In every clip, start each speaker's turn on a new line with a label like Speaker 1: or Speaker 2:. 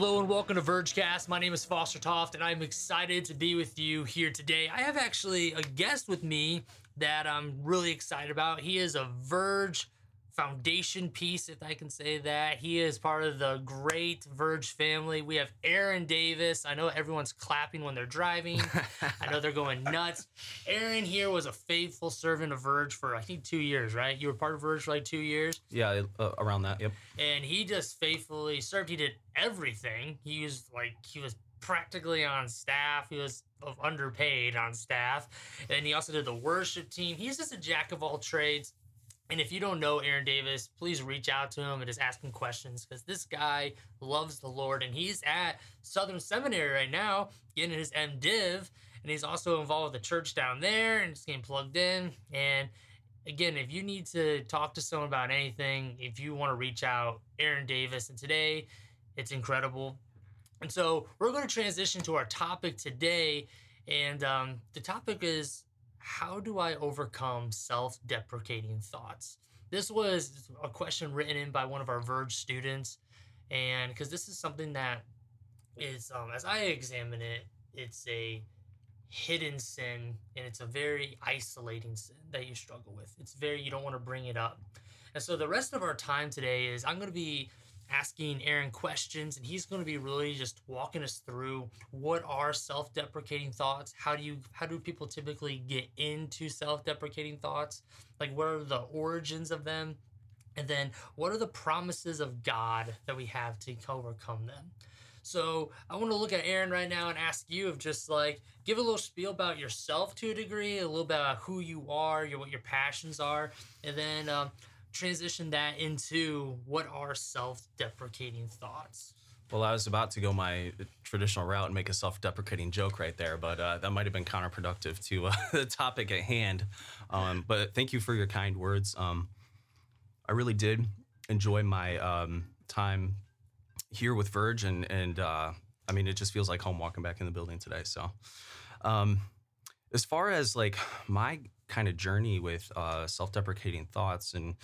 Speaker 1: Hello and welcome to Vergecast. My name is Foster Toft, and I'm excited to be with you here today. I have actually a guest with me that I'm really excited about. He is a Verge foundation piece, if I can say that. He is part of the great Verge family. We have Aaron Davis. I know everyone's clapping when they're driving. I know they're going nuts. Aaron here was a faithful servant of Verge for I think two years, right? You were part of Verge for like two years.
Speaker 2: Yeah, uh, around that. Yep.
Speaker 1: and he just faithfully served. He did everything. He was like he was practically on staff. He was underpaid on staff, and he also did the worship team. He's just a jack of all trades. And if you don't know Aaron Davis, please reach out to him and just ask him questions because this guy loves the Lord and he's at Southern Seminary right now getting his MDiv and he's also involved with the church down there and just getting plugged in. And again, if you need to talk to someone about anything, if you want to reach out, Aaron Davis. And today, it's incredible. And so we're going to transition to our topic today. And um, the topic is how do I overcome self deprecating thoughts? This was a question written in by one of our Verge students. And because this is something that is, um, as I examine it, it's a hidden sin and it's a very isolating sin that you struggle with. It's very, you don't want to bring it up. And so the rest of our time today is I'm going to be asking Aaron questions and he's going to be really just walking us through what are self-deprecating thoughts. How do you how do people typically get into self-deprecating thoughts? Like what are the origins of them? And then what are the promises of God that we have to overcome them? So I want to look at Aaron right now and ask you of just like give a little spiel about yourself to a degree, a little bit about who you are, your what your passions are, and then um, transition that into what are self-deprecating thoughts.
Speaker 2: Well, I was about to go my traditional route and make a self-deprecating joke right there, but uh, that might have been counterproductive to uh, the topic at hand. Um, but thank you for your kind words. Um, I really did enjoy my um, time here with Verge, and and uh, I mean, it just feels like home walking back in the building today. So, um, as far as like my kind of journey with uh, self-deprecating thoughts and,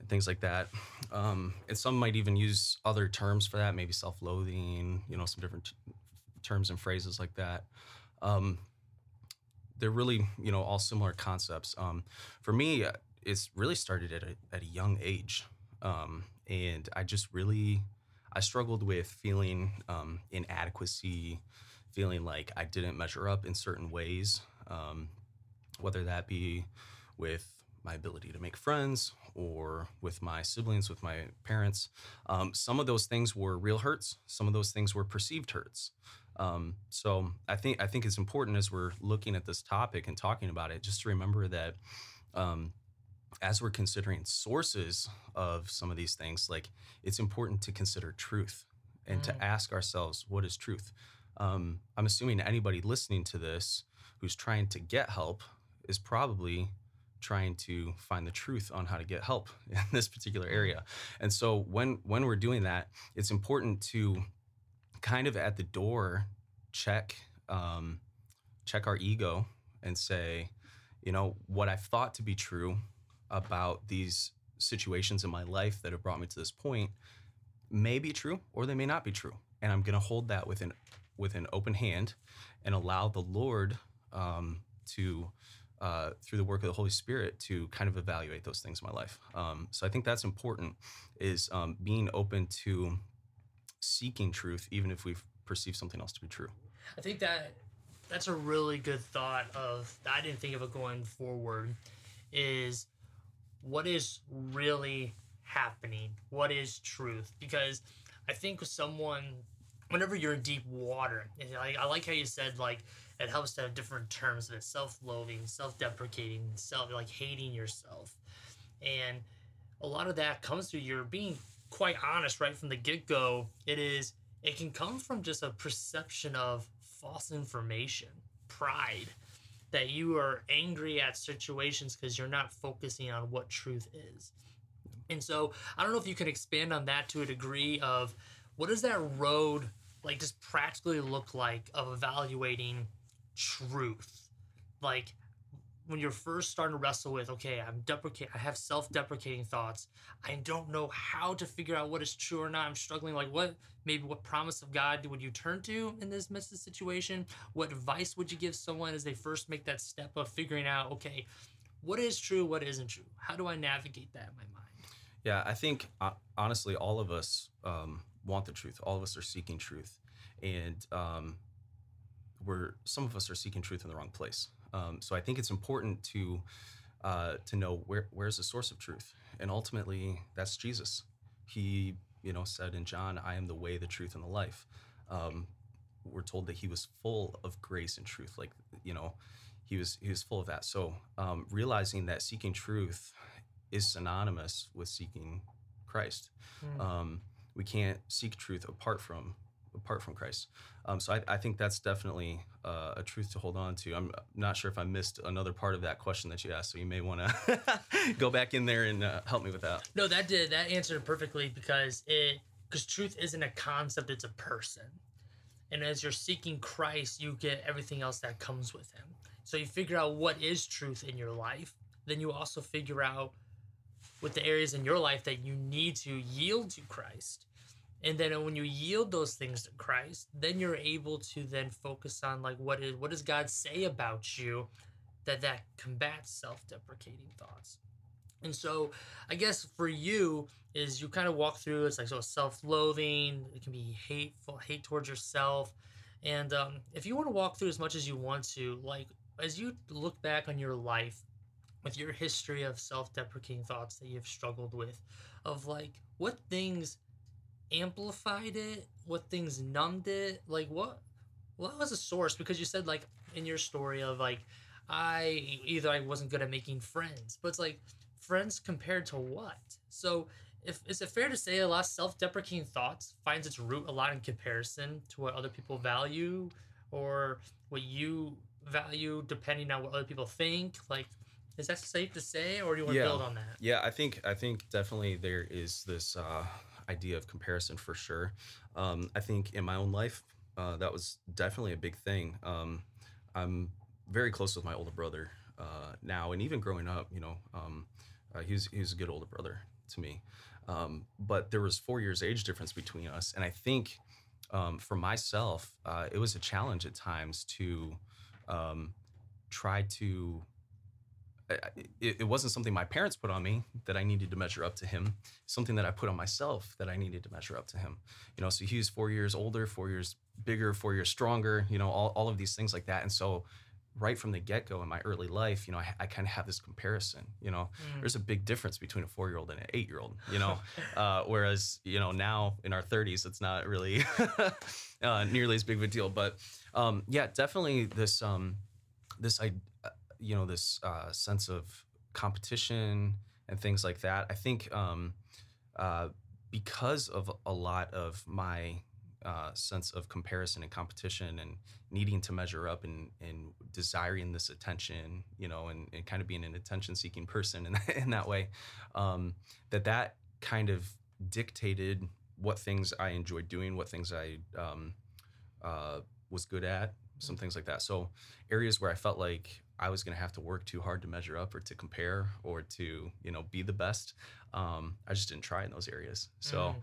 Speaker 2: and things like that, um, and some might even use other terms for that, maybe self-loathing, you know, some different t- terms and phrases like that. Um, they're really, you know, all similar concepts. Um, for me, it's really started at a, at a young age. Um, and I just really I struggled with feeling um, inadequacy, feeling like I didn't measure up in certain ways, um, whether that be with my ability to make friends or with my siblings, with my parents. Um, some of those things were real hurts. Some of those things were perceived hurts. Um, so I think I think it's important as we're looking at this topic and talking about it, just to remember that um, as we're considering sources of some of these things, like it's important to consider truth and mm. to ask ourselves, what is truth? Um, I'm assuming anybody listening to this who's trying to get help is probably trying to find the truth on how to get help in this particular area. And so when when we're doing that, it's important to kind of at the door check um, check our ego and say, you know, what I've thought to be true about these situations in my life that have brought me to this point may be true or they may not be true. And I'm going to hold that with an, with an open hand and allow the Lord um, to, uh, through the work of the Holy Spirit, to kind of evaluate those things in my life. Um, so I think that's important is um, being open to seeking truth, even if we've perceived something else to be true.
Speaker 1: I think that that's a really good thought of I didn't think of it going forward is what is really happening? What is truth? Because I think someone, whenever you're in deep water, I, I like how you said like it helps to have different terms of it: self-loathing, self-deprecating, self like hating yourself, and a lot of that comes through your being quite honest right from the get-go. It is it can come from just a perception of false information, pride that you are angry at situations because you're not focusing on what truth is. And so I don't know if you can expand on that to a degree of what does that road like just practically look like of evaluating truth? Like when you're first starting to wrestle with, okay, I'm deprecate, I have self-deprecating thoughts. I don't know how to figure out what is true or not. I'm struggling. Like, what maybe what promise of God would you turn to in this midst situation? What advice would you give someone as they first make that step of figuring out, okay, what is true, what isn't true? How do I navigate that in my mind?
Speaker 2: Yeah, I think uh, honestly, all of us um, want the truth. All of us are seeking truth, and um, we're some of us are seeking truth in the wrong place. Um, so I think it's important to uh, to know where where's the source of truth, and ultimately that's Jesus. He you know said in John, "I am the way, the truth, and the life." Um, we're told that he was full of grace and truth, like you know, he was he was full of that. So um, realizing that seeking truth is synonymous with seeking Christ.
Speaker 1: Mm.
Speaker 2: Um, we can't seek truth apart from apart from Christ. Um, so I, I, think that's definitely uh, a truth to hold on to. I'm not sure if I missed another part of that question that you asked, so you may want to go back in there and uh, help me with that.
Speaker 1: No, that did that answered perfectly because it because truth isn't a concept; it's a person. And as you're seeking Christ, you get everything else that comes with Him. So you figure out what is truth in your life. Then you also figure out with the areas in your life that you need to yield to Christ. And then when you yield those things to christ then you're able to then focus on like what is what does god say about you that that combats self-deprecating thoughts? And so i guess for you is you kind of walk through it's like so self-loathing it can be hateful hate towards yourself. And um, if you want to walk through as much as you want to like as you look back on your life with your history of self-deprecating thoughts that you've struggled with of like what things amplified it? What things numbed it? Like what? What was the source? Because you said like in your story of like I either I wasn't good at making friends, but it's like friends compared to what? So if is it fair to say a lot of self-deprecating thoughts finds its root a lot in comparison to what other people value or what you value depending on what other people think like is that safe to say or do you want
Speaker 2: yeah.
Speaker 1: to build on that
Speaker 2: yeah i think i think definitely there is this uh idea of comparison for sure. Um, I think in my own life, uh, that was definitely a big thing. Um, I'm very close with my older brother uh, now, and even growing up, you know, um, uh, he was he was a good older brother to me. Um, but there was four years age difference between us, and I think um, for myself, uh, it was a challenge at times to um, try to it, it, wasn't something my parents put on me that I needed to measure up to him. Something that I put on myself that I needed to measure up to him. You know, so he was four years older, four years bigger, four years stronger. You know, all, all of these things like that. And so, right from the get go in my early life, you know, I, I kind of have this comparison. You know, mm. there's a big difference between a four year old and an eight year old. You know, uh, whereas you know now in our 30s, it's not really uh, nearly as big of a deal. But um, yeah, definitely this um, this I you know this uh, sense of competition and things like that. I think um, uh, because of a lot of my uh, sense of comparison and competition and needing to measure up and, and desiring this attention, you know, and, and kind of being an attention seeking person in, in that way, um, that that kind of dictated what things I enjoyed doing, what things I um, uh, was good at, some things like that. So areas where I felt like I was going to have to work too hard to measure up or to compare or to, you know, be the best. Um, I just didn't try in those areas. So mm.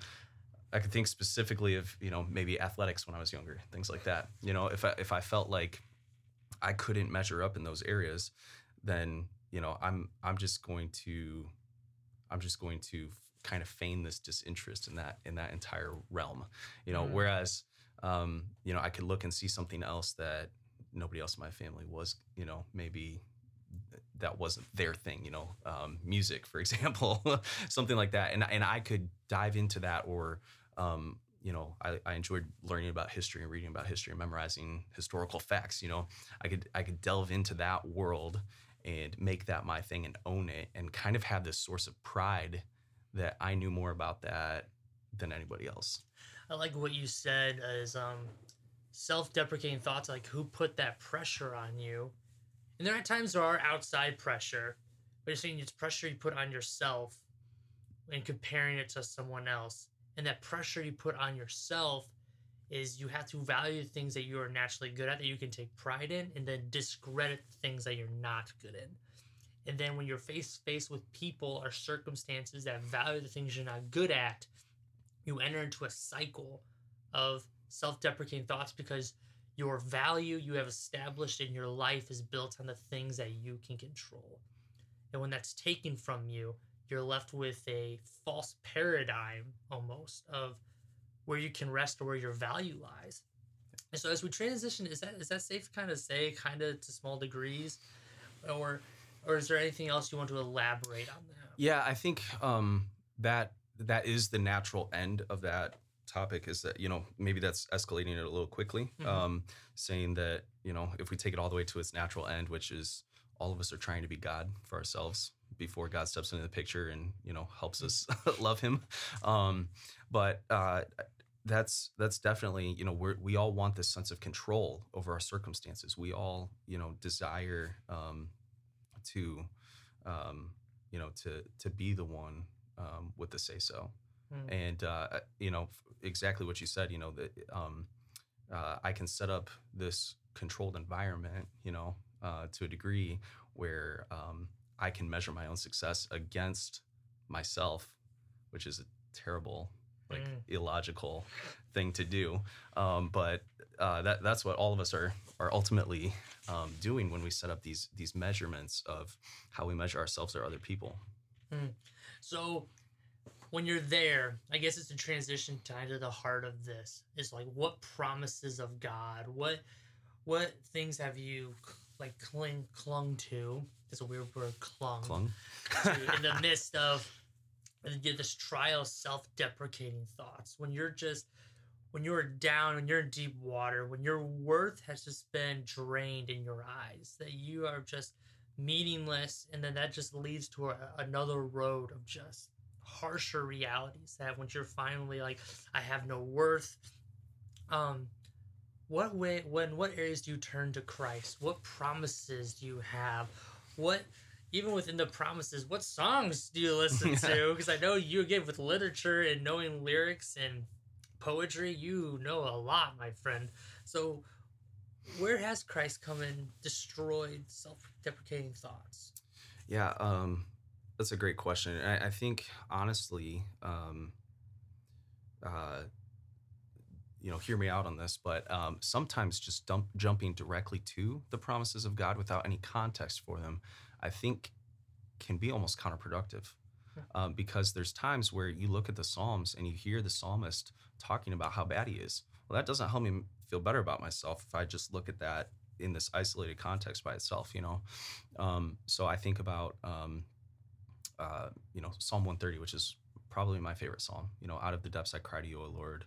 Speaker 2: I could think specifically of, you know, maybe athletics when I was younger, things like that. You know, if I, if I felt like I couldn't measure up in those areas, then, you know, I'm, I'm just going to, I'm just going to kind of feign this disinterest in that, in that entire realm, you know, mm. whereas, um, you know, I could look and see something else that nobody else in my family was, you know, maybe that wasn't their thing, you know, um, music, for example, something like that. And, and I could dive into that or, um, you know, I, I enjoyed learning about history and reading about history and memorizing historical facts. You know, I could I could delve into that world and make that my thing and own it and kind of have this source of pride that I knew more about that than anybody else.
Speaker 1: I like what you said as um, self-deprecating thoughts like who put that pressure on you and there are times there are outside pressure but you're saying it's pressure you put on yourself and comparing it to someone else and that pressure you put on yourself is you have to value the things that you are naturally good at that you can take pride in and then discredit the things that you're not good in. And then when you're face faced with people or circumstances that value the things you're not good at, you enter into a cycle of self-deprecating thoughts because your value you have established in your life is built on the things that you can control. And when that's taken from you, you're left with a false paradigm almost of where you can rest or where your value lies. And so as we transition, is that is that safe to kind of say kind of to small degrees? Or or is there anything else you want to elaborate on that?
Speaker 2: Yeah, I think um, that that is the natural end of that topic. Is that you know maybe that's escalating it a little quickly,
Speaker 1: Mhm.
Speaker 2: um, saying that you know if we take it all the way to its natural end, which is all of us are trying to be God for ourselves before God steps into the picture and you know helps us love Him. Um, but uh, that's that's definitely you know we we all want this sense of control over our circumstances. We all you know desire um, to um, you know to to be the one um, with the say so
Speaker 1: Mm.
Speaker 2: and uh, you know exactly what you said you know that um, uh, i can set up this controlled environment you know uh, to a degree where um, i can measure my own success against myself which is a terrible like
Speaker 1: Mm.
Speaker 2: illogical thing to do um, but uh, that that's what all of us are are ultimately um, doing when we set up these these measurements of how we measure ourselves or other people
Speaker 1: So when you're there, I guess it's a transition time to the heart of this. Is like what promises of God, what what things have you like cling clung to? It's a weird word, clung.
Speaker 2: clung
Speaker 1: to in the midst of this trial, self-deprecating thoughts. When you're just when you're down, when you're in deep water, when your worth has just been drained in your eyes, that you are just meaningless, and then that just leads to a, another road of just harsher realities. That once you're finally like, I have no worth. Um, what way? When what areas do you turn to Christ? What promises do you have? What even within the promises, what songs do you listen to? Because I know you again with literature and knowing lyrics and poetry, you know a lot, my friend. So, where has Christ come and destroyed self-deprecating thoughts?
Speaker 2: Yeah, um, that's a great question. I, I think honestly, um, uh, you know, hear me out on this, but um, sometimes just dump, jumping directly to the promises of God without any context for them, I think, can be almost counterproductive. Um, because there's times where you look at the Psalms and you hear the psalmist talking about how bad he is. Well, that doesn't help me feel better about myself if I just look at that in this isolated context by itself, you know. Um, so I think about, um, uh, you know, Psalm 130, which is probably my favorite psalm. You know, out of the depths I cry to you, O Lord.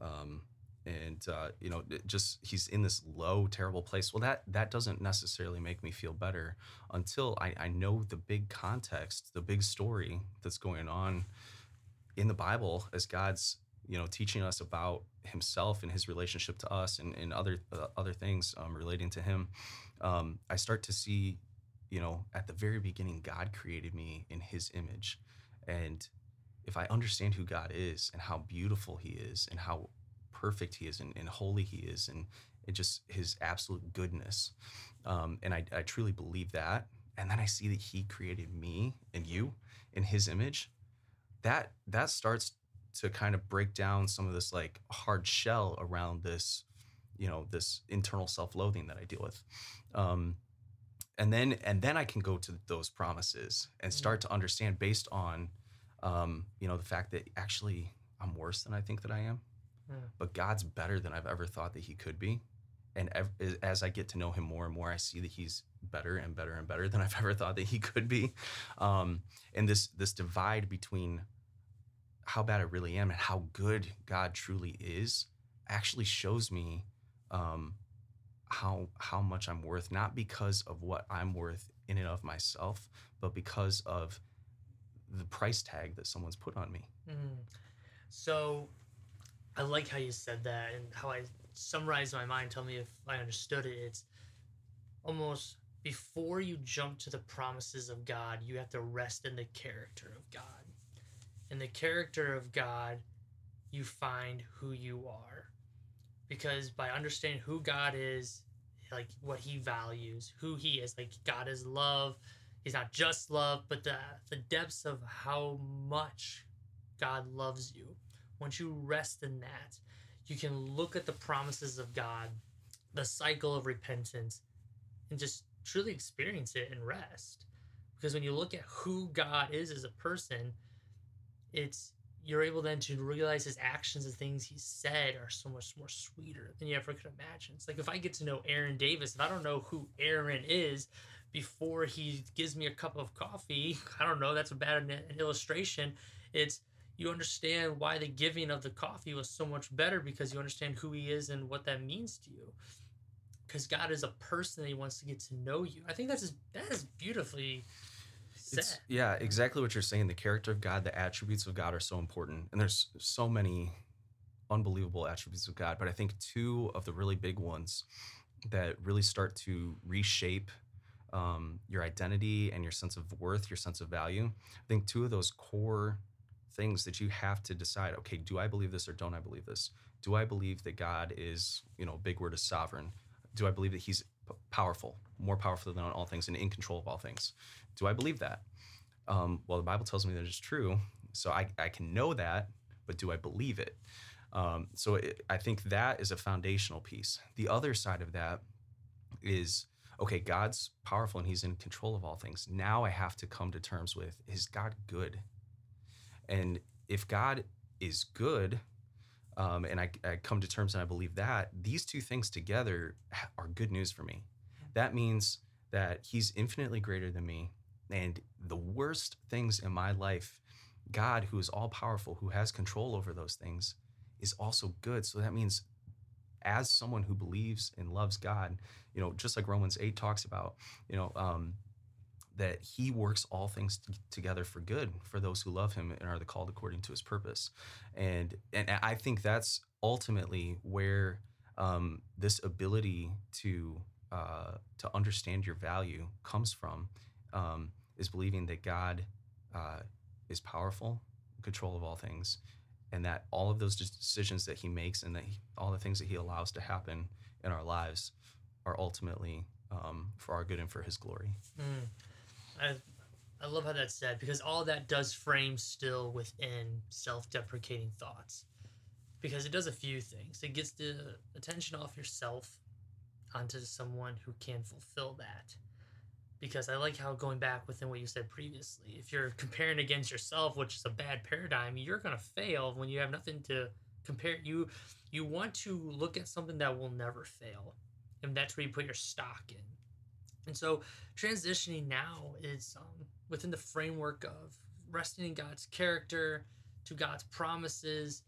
Speaker 2: Um, and uh, you know, just he's in this low, terrible place. Well, that that doesn't necessarily make me feel better until I, I know the big context, the big story that's going on in the Bible as God's you know teaching us about Himself and His relationship to us and, and other uh, other things um, relating to Him. Um, I start to see, you know, at the very beginning, God created me in His image, and if I understand who God is and how beautiful He is and how perfect He is and, and holy He is and it just His absolute goodness, um, and I, I truly believe that, and then I see that He created me and you in His image, that that starts to kind of break down some of this like hard shell around this, you know, this internal self-loathing that I deal with. Um, and then and then I can go to those promises and start to understand based on um, you know, the fact that actually I'm worse than I think that I am,
Speaker 1: Yeah.
Speaker 2: but God's better than I've ever thought that He could be. And ev- as I get to know Him more and more, I see that He's better and better and better than I've ever thought that He could be. Um, and this this divide between how bad I really am and how good God truly is actually shows me um, how how much I'm worth, not because of what I'm worth in and of myself, but because of the price tag that someone's put on me.
Speaker 1: Mm. So, I like how you said that and how I summarized my mind. Tell me if I understood it. It's almost before you jump to the promises of God, you have to rest in the character of God. In the character of God, you find who you are. Because by understanding who God is, like what he values, who he is, like God is love. He's not just love, but the the depths of how much God loves you. Once you rest in that, you can look at the promises of God, the cycle of repentance, and just truly experience it and rest. Because when you look at who God is as a person, it's you're able then to realize his actions and things he said are so much more sweeter than you ever could imagine. It's like if I get to know Aaron Davis, if I don't know who Aaron is before he gives me a cup of coffee, I don't know, that's a bad an illustration. It's you understand why the giving of the coffee was so much better because you understand who he is and what that means to you. Because God is a person that he wants to get to know you. I think that's just, that is beautifully
Speaker 2: it's, yeah, exactly what you're saying. The character of God, the attributes of God are so important. And there's so many unbelievable attributes of God. But I think two of the really big ones that really start to reshape um, your identity and your sense of worth, your sense of value. I think two of those core things that you have to decide okay, do I believe this or don't I believe this? Do I believe that God is, you know, big word is sovereign? Do I believe that he's powerful, more powerful than all things and in control of all things? Do I believe that? Um, well, the Bible tells me that it's true. So I, I can know that, but do I believe it? Um, so it, I think that is a foundational piece. The other side of that is okay, God's powerful and he's in control of all things. Now I have to come to terms with is God good? And if God is good, um, and I, I come to terms and I believe that, these two things together are good news for me. That means that he's infinitely greater than me and the worst things in my life, God, who is all powerful, who has control over those things, is also good. So that means, as someone who believes and loves God, you know, just like Romans 8 talks about, you know, um, that he works all things t- together for good for those who love him and are the called according to his purpose. And and I think that's ultimately where um, this ability to uh, to understand your value comes from. Um, is believing that God uh, is powerful, control of all things, and that all of those decisions that He makes and that he, all the things that He allows to happen in our lives are ultimately um, for our good and for His glory.
Speaker 1: Mm. I, I love how that's said because all that does frame still within self-deprecating thoughts because it does a few things. It gets the attention off yourself onto someone who can fulfill that because I like how going back within what you said previously, if you're comparing against yourself, which is a bad paradigm, you're gonna fail when you have nothing to compare. You you want to look at something that will never fail, and that's where you put your stock in. And so transitioning now is um, within the framework of resting in God's character, to God's promises.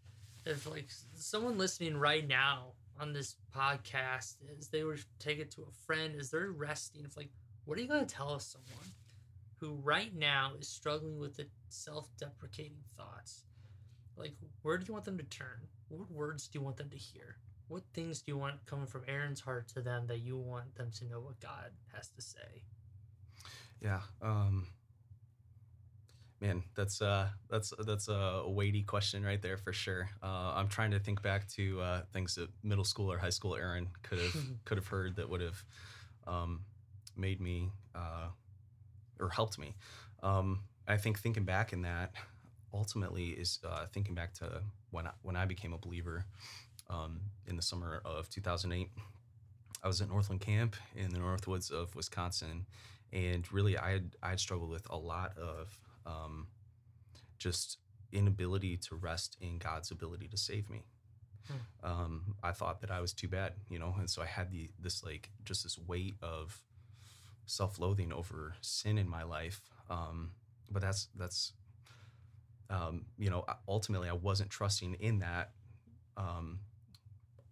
Speaker 1: If like someone listening right now on this podcast is they were take it to a friend, is they're resting. If like what are you going to tell someone who right now is struggling with the self deprecating thoughts? Like, where do you want them to turn? What words do you want them to hear? What things do you want coming from Aaron's heart to them that you want them to know what God has to say?
Speaker 2: Yeah. Um, man, that's uh, that's that's a weighty question right there for sure. Uh, I'm trying to think back to uh, things that middle school or high school Aaron could have could have heard that would have um, made me uh, or helped me. Um, I think thinking back in that ultimately is uh, thinking back to when I, when I became a believer um, in the summer of 2008. I was at Northland Camp in the Northwoods of Wisconsin, and really I had I had struggled with a lot of um, just inability to rest in God's ability to save me. Hmm. Um, I thought that I was too bad, you know, and so I had the this like just this weight of self-loathing over sin in my life. Um, but that's that's um, you know ultimately I wasn't trusting in that um,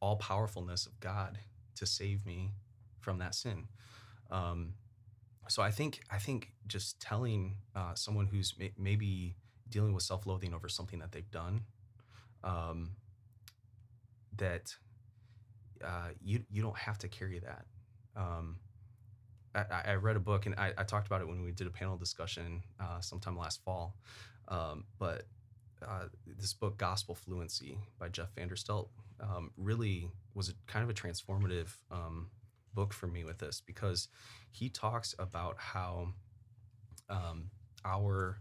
Speaker 2: all powerfulness of God to save me from that sin. Um, so I think I think just telling uh, someone who's may- maybe dealing with self-loathing over something that they've done um, that uh, you you don't have to carry that. Um, I, I, read a book and I, I, talked about it when we did a panel discussion uh, sometime last fall. Um, but uh, this book, Gospel Fluency by Jeff Vanderstelt, um, really was a, kind of a transformative um, book for me with this because he talks about how um, our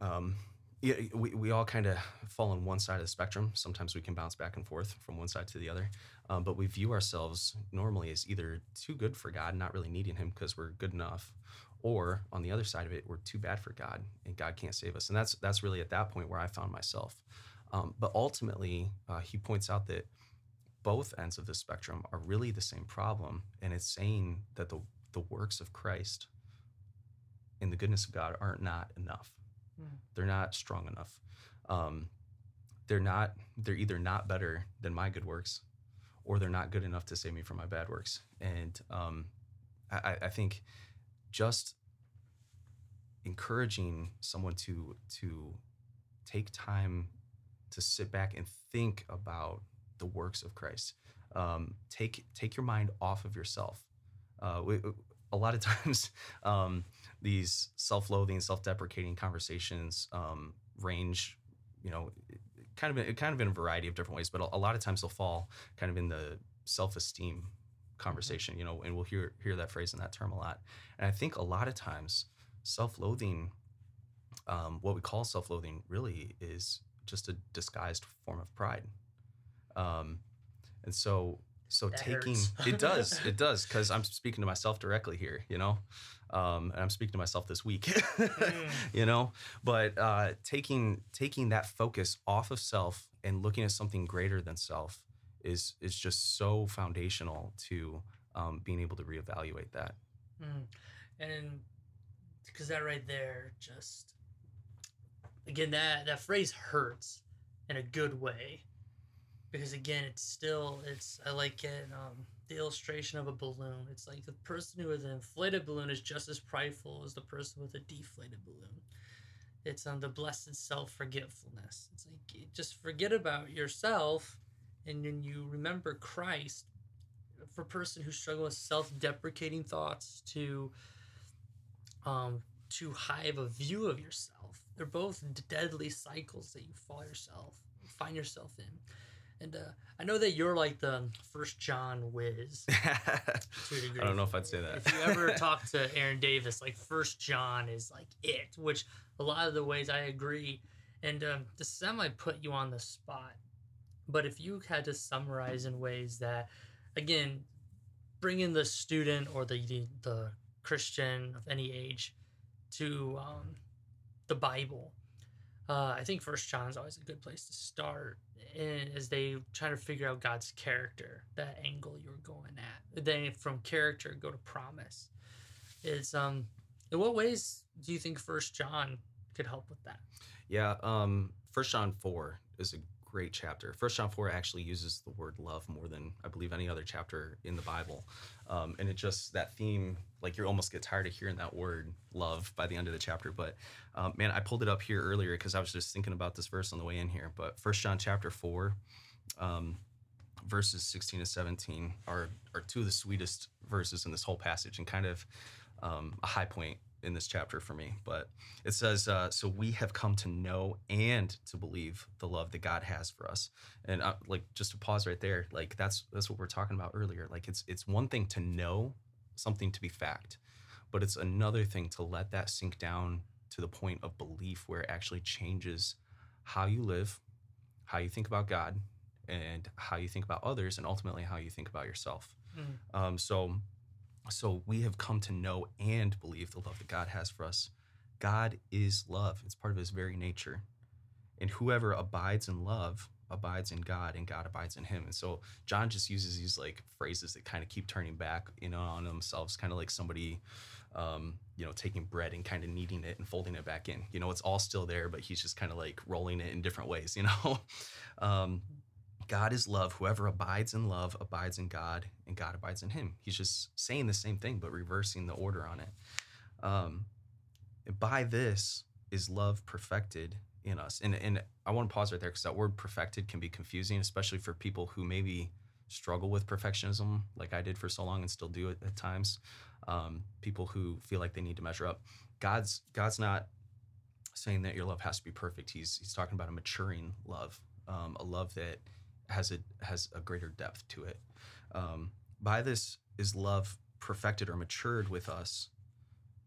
Speaker 2: um, yeah, we, we all kind of fall on one side of the spectrum. Sometimes we can bounce back and forth from one side to the other. Um, but we view ourselves normally as either too good for God, not really needing Him because we're good enough, or on the other side of it, we're too bad for God and God can't save us. And that's that's really at that point where I found myself. Um, but ultimately, uh, he points out that both ends of the spectrum are really the same problem, and it's saying that the the works of Christ and the goodness of God are not not enough.
Speaker 1: Mm.
Speaker 2: They're not strong enough. Um, they're not. They're either not better than my good works, or they're not good enough to save me from my bad works. And um, I, I think just encouraging someone to to take time to sit back and think about the works of Christ. Um, take take your mind off of yourself. Uh, we, a lot of times, um, these self-loathing, self-deprecating conversations um, range, you know, kind of in, kind of in a variety of different ways. But a, a lot of times they'll fall kind of in the self-esteem conversation, you know, and we'll hear hear that phrase and that term a lot. And I think a lot of times self-loathing, um, what we call self-loathing, really is just a disguised form of pride. Um, and so so
Speaker 1: That
Speaker 2: taking it does. It does because i'm speaking to myself directly here you know? Um, and i'm speaking to myself this week
Speaker 1: Mm.
Speaker 2: you know? But uh, taking taking that focus off of self and looking at something greater than self is is just so foundational to um, being able to reevaluate that.
Speaker 1: Mm. And because that right there just again that that phrase hurts in a good way because again it's still it's I like it um the illustration of a balloon. It's like the person who has an inflated balloon is just as prideful as the person with a deflated balloon. It's on um, the blessed self-forgetfulness. It's like just forget about yourself and then you remember Christ for a person who struggling with self-deprecating thoughts to um too high of a view of yourself. They're both deadly cycles that you fall yourself find yourself in and uh, i know that you're like the first john whiz to a degree.
Speaker 2: i don't know if i'd say that.
Speaker 1: If you ever talk to aaron davis like first john is like it which a lot of the ways i agree. And um, the semi put you on the spot. But if you had to summarize in ways that again bring in the student or the the, the christian of any age to um, the bible uh, i think first john is always a good place to start as they try to figure out god's character that angle you're going at then from character go to promise. Is um in what ways do you think first john could help with that?
Speaker 2: Yeah, um, First John four is a great chapter. First John four actually uses the word love more than I believe any other chapter in the Bible, um, and it just that theme like you almost get tired of hearing that word love by the end of the chapter. But um, man, I pulled it up here earlier because I was just thinking about this verse on the way in here. But First John chapter four. Um, verses 16 to 17 are, are two of the sweetest verses in this whole passage and kind of um, a high point in this chapter for me. But it says, uh, "So we have come to know and to believe the love that God has for us." And uh, like, just to pause right there, like that's that's what we're talking about earlier. Like, it's it's one thing to know something to be fact, but it's another thing to let that sink down to the point of belief, where it actually changes how you live, how you think about God, and how you think about others, and ultimately how you think about yourself.
Speaker 1: Mm.
Speaker 2: Um, so, so we have come to know and believe the love that God has for us. God is love; it's part of His very nature, and whoever abides in love abides in God, and God abides in Him. And so, John just uses these like phrases that kind of keep turning back, you know, on themselves, kind of like somebody. Um, you know, taking bread and kind of kneading it and folding it back in. You know, it's all still there, but he's just kind of like rolling it in different ways. You know, um, God is love. Whoever abides in love abides in God, and God abides in him. He's just saying the same thing, but reversing the order on it. Um, by this is love perfected in us. And, and I want to pause right there because that word perfected can be confusing, especially for people who maybe struggle with perfectionism, like I did for so long and still do at times. Um, people who feel like they need to measure up. God's God's not saying that your love has to be perfect. He's he's talking about a maturing love, um, a love that has a has a greater depth to it. Um, by this is love perfected or matured with us,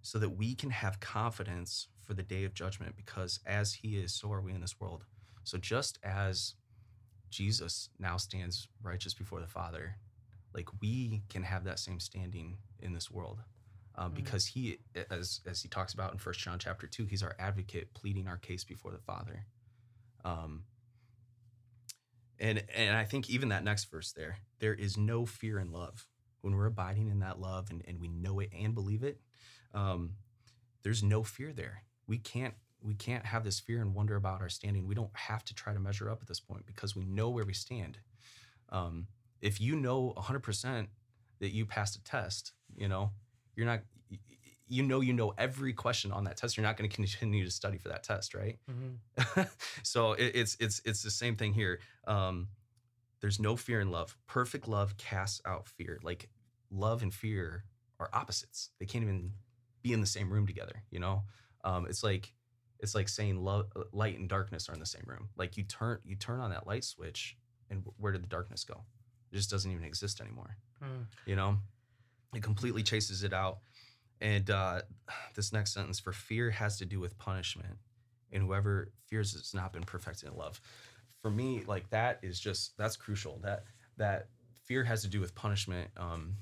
Speaker 2: so that we can have confidence for the day of judgment. Because as He is, so are we in this world. So just as Jesus now stands righteous before the Father, like we can have that same standing in this world. Um,
Speaker 1: Mhm.
Speaker 2: because he as as he talks about in first john chapter 2 he's our advocate pleading our case before the father um, and and i think even that next verse there there is no fear in love. When we're abiding in that love and, and we know it and believe it um, there's no fear there. We can't we can't have this fear and wonder about our standing. We don't have to try to measure up at this point because we know where we stand. Um, if you know 100% that you passed a test you know you're not you know you know every question on that test. You're not going to continue to study for that test right?
Speaker 1: Mhm.
Speaker 2: so it, it's it's it's the same thing here. Um there's no fear in love. Perfect love casts out fear. Like love and fear are opposites. They can't even be in the same room together you know? Um it's like it's like saying love light and darkness are in the same room. Like you turn you turn on that light switch and where did the darkness go? It just doesn't even exist anymore.
Speaker 1: Mm.
Speaker 2: you know? It completely chases it out and uh, this next sentence for fear has to do with punishment and whoever fears has not been perfected in love. For me like that is just that's crucial. That that fear has to do with punishment um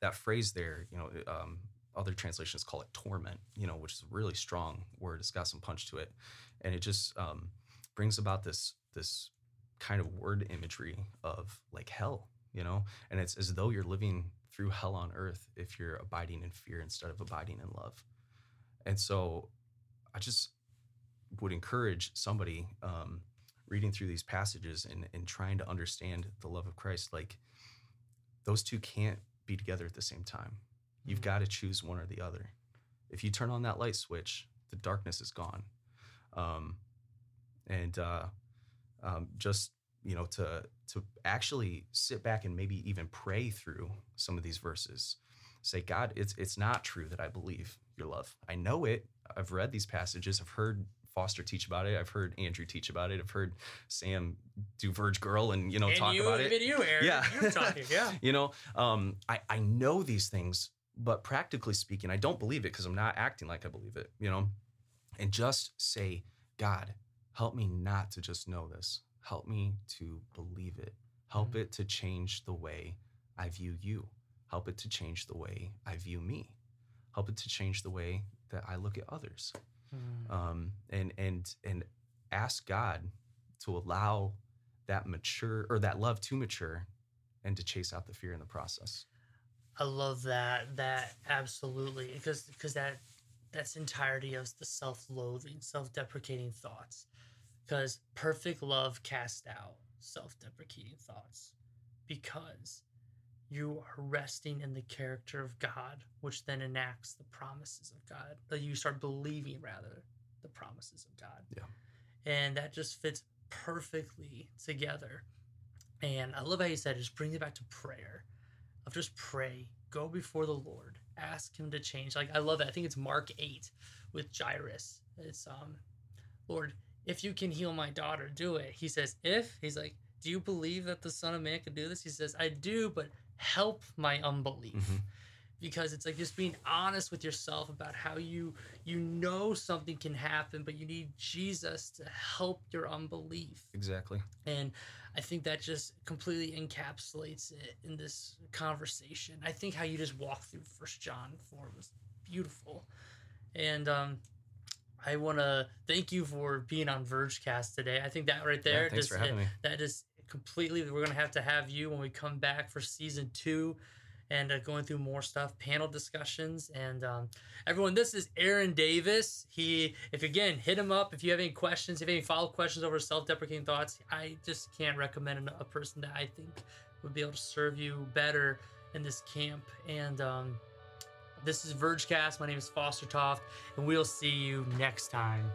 Speaker 2: that phrase there you know um other translations call it torment you know which is a really strong word. It's got some punch to it. And it just um brings about this this kind of word imagery of like hell you know? And it's as though you're living through hell on earth if you're abiding in fear instead of abiding in love. And so i just would encourage somebody um, reading through these passages and, and trying to understand the love of christ like those two can't be together at the same time. You've
Speaker 1: Mhm.
Speaker 2: got to choose one or the other. If you turn on that light switch the darkness is gone. Um, and uh, um, just you know to to actually sit back and maybe even pray through some of these verses. Say god it's it's not true that i believe your love. I know it. I've read these passages. I've heard foster teach about it. I've heard andrew teach about it. I've heard sam do verge girl and you know
Speaker 1: and
Speaker 2: talk
Speaker 1: you,
Speaker 2: about it.
Speaker 1: you, Aaron.
Speaker 2: Yeah.
Speaker 1: You're talking, yeah.
Speaker 2: you know um i i know these things but practically speaking i don't believe it because i'm not acting like i believe it you know? And just say god help me not to just know this help me to believe it help
Speaker 1: Mhm.
Speaker 2: it to change the way i view you help it to change the way i view me help it to change the way that i look at others
Speaker 1: Mm.
Speaker 2: um, and and and ask God to allow that mature or that love to mature and to chase out the fear in the process.
Speaker 1: I love that. That absolutely because because that that's entirety of the self-loathing, self-deprecating thoughts. Because perfect love casts out self-deprecating thoughts. Because you are resting in the character of God, which then enacts the promises of God. That you start believing rather the promises of God.
Speaker 2: Yeah.
Speaker 1: And that just fits perfectly together. And I love how you said just bring it back to prayer of just pray, go before the Lord, ask Him to change. Like I love that. I think it's Mark eight with Jairus. It's um, Lord, if you can heal my daughter, do it. He says, if he's like, do you believe that the Son of Man can do this? He says, I do, but help my unbelief.
Speaker 2: Mhm.
Speaker 1: Because it's like just being honest with yourself about how you you know something can happen, but you need Jesus to help your unbelief.
Speaker 2: Exactly.
Speaker 1: And I think that just completely encapsulates it in this conversation. I think how you just walked through First John 4 was beautiful. And um, I want to thank you for being on Vergecast today. I think that right there,
Speaker 2: yeah,
Speaker 1: just,
Speaker 2: for having me.
Speaker 1: that is completely, we're going to have to have you when we come back for season two and uh, going through more stuff, panel discussions. And um, everyone, this is Aaron Davis. He, if again, hit him up if you have any questions, if any follow up questions over self deprecating thoughts. I just can't recommend a person that I think would be able to serve you better in this camp. And um, this is Vergecast. My name is Foster Toft, and we'll see you next time.